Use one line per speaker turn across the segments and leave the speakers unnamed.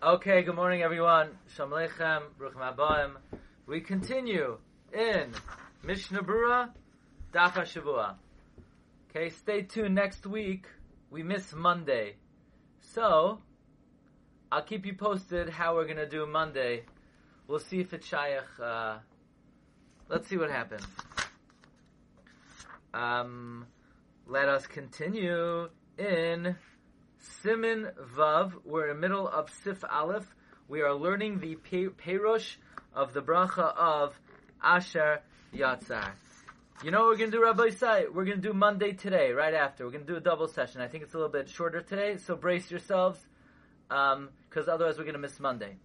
Okay, good morning, everyone. Shalom Aleichem, Bruchim Abayim. We continue in Mishnah Brura, Daf HaShavua. Okay, stay tuned next week. We miss Monday. So, I'll keep you posted how we're going to do Monday. We'll see if it's Shaykh. Uh, let's see what happens. Um, let us continue in Simin Vav. We're in the middle of Sif Aleph. We are learning the Perush of the bracha of Asher Yatzar. You know what we're going to do, Rabbi Isai? We're going to do Monday today, right after. We're going to do a double session. I think it's a little bit shorter today, so brace yourselves, because um, otherwise we're going to miss Monday.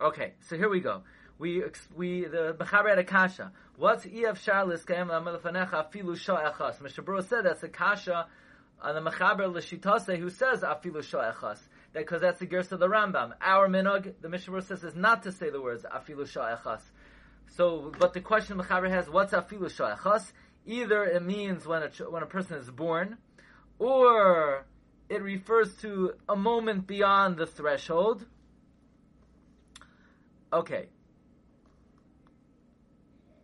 Okay, so here we go. We we the Mechaber had a kasha. What's Ev Charles Kaim Amelafanecha Afilu Sha'echas? Mr. said that's a kasha on the Mechaber L'Shitase who says Afilu Sha'echas. That because that's the gersa of the Rambam. Our minog, the Mishnah says, is not to say the words Afilu Sha'echas. So, but the question Mechaber has, what's Afilu Sha'echas? Either it means when a, when a person is born, or it refers to a moment beyond the threshold. Okay,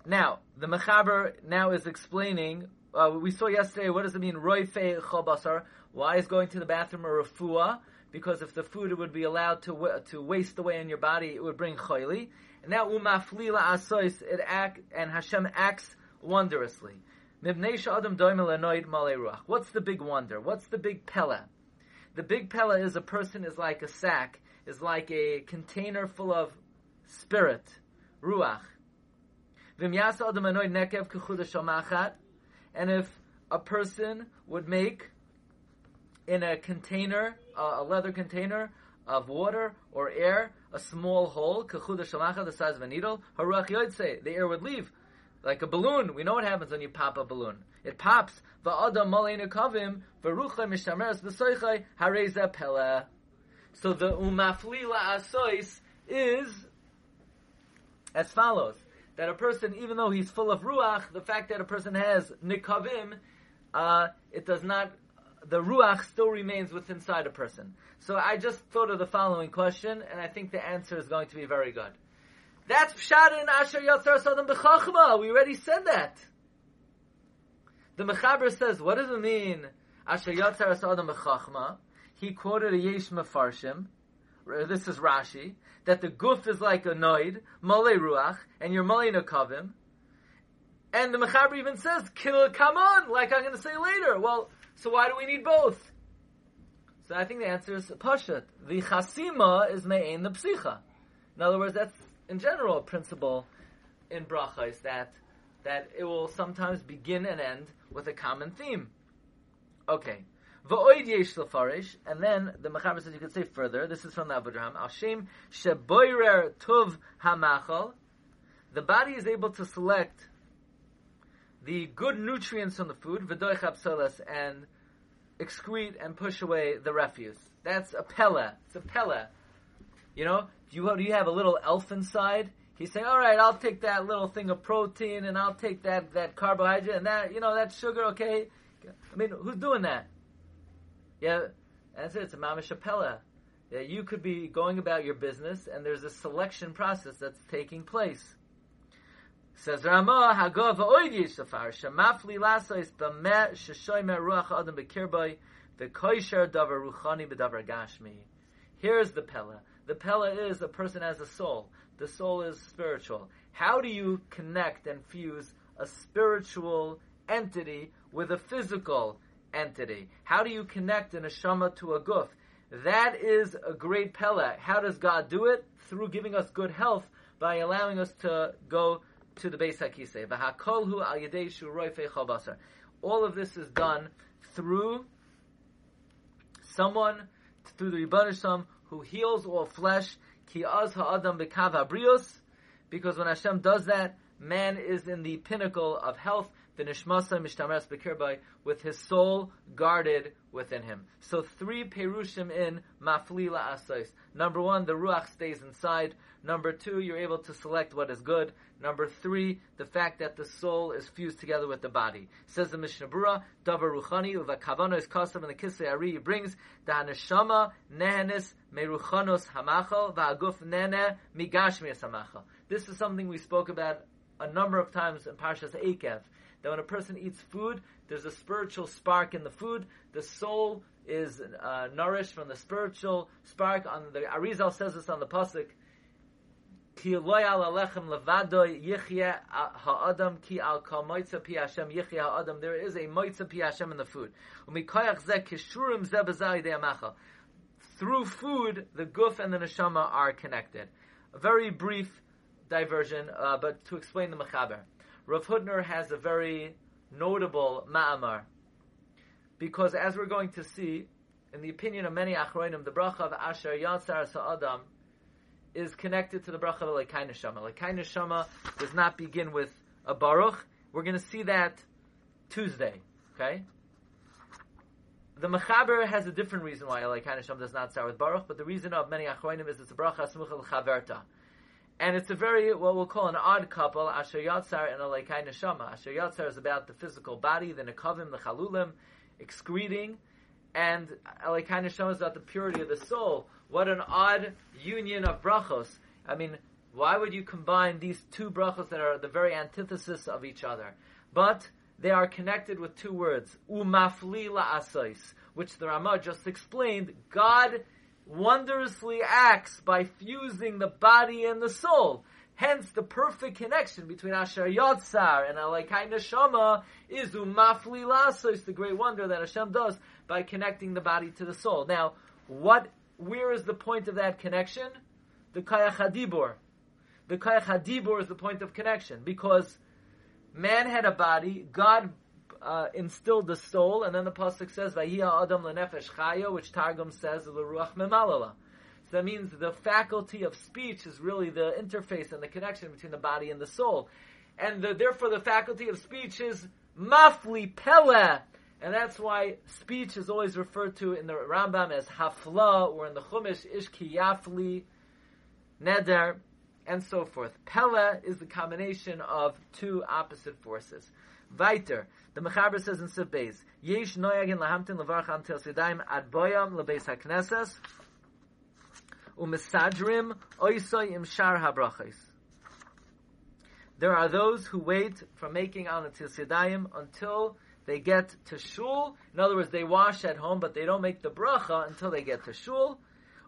now, the Mechaber now is explaining, uh, we saw yesterday, what does it mean? Why is going to the bathroom a refuah? Because if the food would be allowed to to waste away in your body, it would bring chayli. And now umaflila asois, it act, and Hashem acts wondrously. What's the big wonder? What's the big pella? The big pella is a person is like a sack, is like a container full of spirit, ruach. And if a person would make in a container, a leather container of water or air, a small hole, the size of a needle, the air would leave. Like a balloon. We know what happens when you pop a balloon. It pops. So the umaflila asois is as follows that a person, even though he's full of ruach, the fact that a person has nikavim, uh, it does not, the ruach still remains within inside a person. So I just thought of the following question, and I think the answer is going to be very good. That's pshat in Asher Yatzar Sa'adam B'chachma. We already said that. The Mechaber says, what does it mean? Asher Yatzar Sa'adam B'chachma. He quoted a Yesh Mefarshim. Uh, this is Rashi that the guf is like a noid, male ruach, and you're male nakavim. And the Mechaber even says, kill, come on, like I'm going to say later. Well, so why do we need both? So I think the answer is pashat. The chasima is me'ein the psicha. In other words, that's in general a principle in bracha is that that it will sometimes begin and end with a common theme. Okay. V'oid yesh lefarish, and then the Mechaber says you could say further. This is from the Avudraham. Al sheboirer tuv hamachal. The body is able to select the good nutrients from the food, v'doich apsolas, and excrete and push away the refuse. That's a pella. It's a pella. You know, do you, do you have a little elf inside? He's saying, all right, I'll take that little thing of protein and I'll take that, that carbohydrate and that, you know, that sugar, okay? I mean, who's doing that? Yeah, that's it. It's a mamish apella. Yeah, you could be going about your business, and there's a selection process that's taking place. Says Ramah Hagov Oid Yishafar Shemafli Lasois B'Meh Sheshoymer Ruach Adam B'Kirbay V'Koisher Davar Ruchani B'Davar Gashmi. Here's the Pella. The Pella is a person has a soul. The soul is spiritual. How do you connect and fuse a spiritual entity with a physical entity. How do you connect a neshama to a guf? That is a great pella. How does God do it? Through giving us good health by allowing us to go to the Beis Hakisei. al All of this is done through someone, through the Rebbeinu who heals all flesh. Because when Hashem does that, man is in the pinnacle of health. The nishmasa mishtameres bekirbai, with his soul guarded within him. So three perushim in maflila asais. Number one, the ruach stays inside. Number two, you're able to select what is good. Number three, the fact that the soul is fused together with the body. Says the Mishnah Berurah, Davar Ruchani, Uva Kavano is Kasav, and the Kisei Ari brings, the Haneshama Nehenis Meruchanos Hamachal, Va'aguf Nene Migashmi Hamachal. This is something we spoke about a number of times in Parshas Eikev, that when a person eats food, there's a spiritual spark in the food, the soul is uh, nourished from the spiritual spark. On the Arizal says this on the pasuk, Ki al alechem levado yichya ha'adam ki al kal moitza pi Hashem yichya ha'adam. There is a moitza pi Hashem in the food. Umikoyach zeh kishurim zeh bezai amacha. Through food, the guf and the neshama are connected. A very brief diversion, uh, but to explain the mechaber. Rav Hutner has a very notable ma'amar, because as we're going to see, in the opinion of many achroinim, the bracha of Asher Yatzar Sa'adam is connected to the bracha of Elekai Neshama. Elekai Neshama does not begin with a Baruch. We're going to see that Tuesday. Okay? The Mechaber has a different reason why Elekai Neshama does not start with Baruch, but the reason of many Achroinim is it's a bracha Smucha Chaverta. And it's a very, what we'll call an odd couple, Asher Yatzar and Elekai Neshama. Asher Yatzar is about the physical body, the Nekavim, the Chalulim, excreting, and Elekai Neshama is about the purity of the soul. What an odd union of brachos. I mean, why would you combine these two brachos that are the very antithesis of each other? But they are connected with two words, umafli la'asais, which the Ramah just explained. God wondrously acts by fusing the body and the soul. Hence, the perfect connection between Asher Yotzar and Alaikai Neshama is umafli la'asais, the great wonder that Hashem does by connecting the body to the soul. Now, what where is the point of that connection? The Kayach Hadibor. The Kayach Hadibor is the point of connection because man had a body, God uh, instilled the soul, and then the pasuk says "Vayia Adam lenefesh chaya," which Targum says "L'ruach memalala." So that means the faculty of speech is really the interface and the connection between the body and the soul, and the, therefore the faculty of speech is mafli pele. And that's why speech is always referred to in the Rambam as hafla, or in the Chumash, ishki yafli, neder, and so forth. Pella is the combination of two opposite forces. Weiter, the Mechaber says in Sibbeis, Yesh noyagin lahamtin levarch am tel sidaim ad boyam lebeis haknesses, umesadrim oisoy im shar habrachis. There are those who wait from making al Sidayim until they get to shul. In other words, they wash at home, but they don't make the bracha until they get to shul.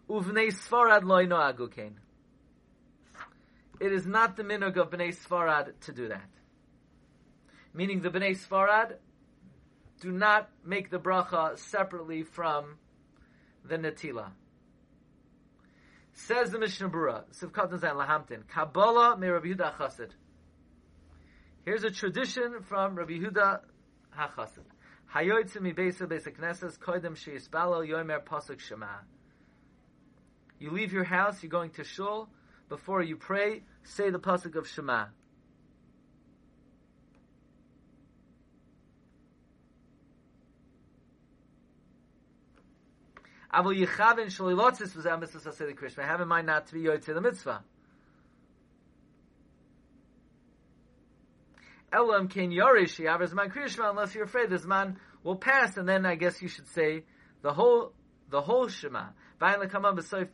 Uvnei Sfarad loy noagukein. It is not the minog of Bnei Sfarad to do that. Meaning the Bnei Sfarad do not make the bracha separately from the netila. Says the Mishnah Berurah, Sivkat Zayin Lahamtin, Kabbalah me Rabbi Yehuda Chassid. Here's a tradition from Rabbi Yehuda hachasid. Hayoytze mi beisa beisa knesses koidem sheisbalo yomer pasuk shema. You leave your house, you're going to shul. Before you pray, say the pasuk of Shema. Avol yichavin shalilotzis was mitzvah the Krishma. Have in mind not to be yoytze the mitzvah. Elam ken yorish yavers man kriyishma unless you're afraid this man will pass, and then I guess you should say the whole the whole Shema. Bayin lekama b'soif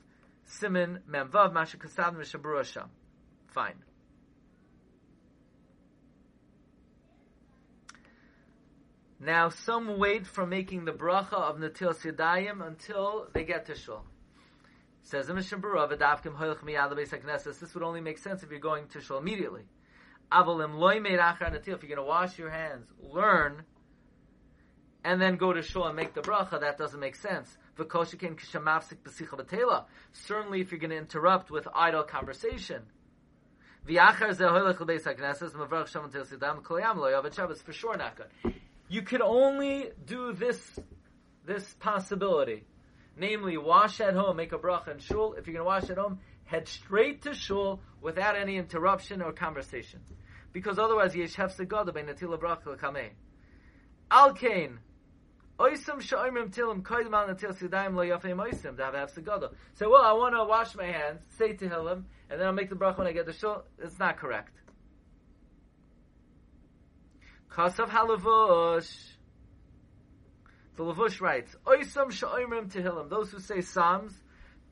simin memvav masha kasav mishabur Fine. Now, some wait from making the bracha of Natil Sidayim until they get to Shul. Says the Mishnah This would only make sense if you're going to Shul immediately. Avalim loy made achar If you're going to wash your hands, learn, and then go to shul and make the bracha, that doesn't make sense. Certainly, if you're going to interrupt with idle conversation. For sure not good. You could only do this this possibility. Namely, wash at home, make a bracha and shul. If you're going to wash at home, head straight to shul without any interruption or conversation. because otherwise yesh hefsek gada by natila bracha l'kamei. Al kain, oisam sha'imrim tilim koidim al natil sidayim lo yafim oisim. So, well, I want to wash my hands, say Tehillim, and then I'll make the bracha when I get the shul. It's not correct. Kasav halavush. The Lavush writes, Oisam sha'imrim tehillim, those who say Psalms,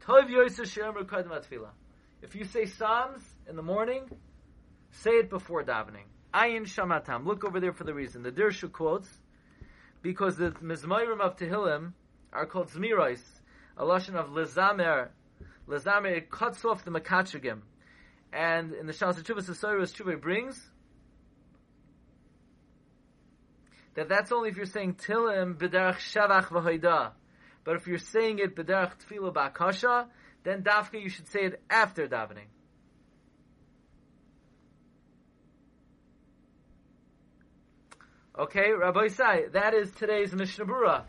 Tov yoisa she'emr kadem atfila. If you say Psalms in the morning, say it before davening. Ayin shamatam. Look over there for the reason. The Dirshu quotes, because the Mizmayrim of Tehillim are called Zmiros, a lashon of Lezamer. Lezamer, it cuts off the Makachagim. And in the Shal Tshuvah Sasorius Tshuvah brings, that that's only if you're saying Tilim b'derach shavach v'hoida. But if you're saying it b'derach tefillah ba'kasha, then dafka you should say it after davening. Okay, Rabbi Isai, that is today's Mishnah Berurah.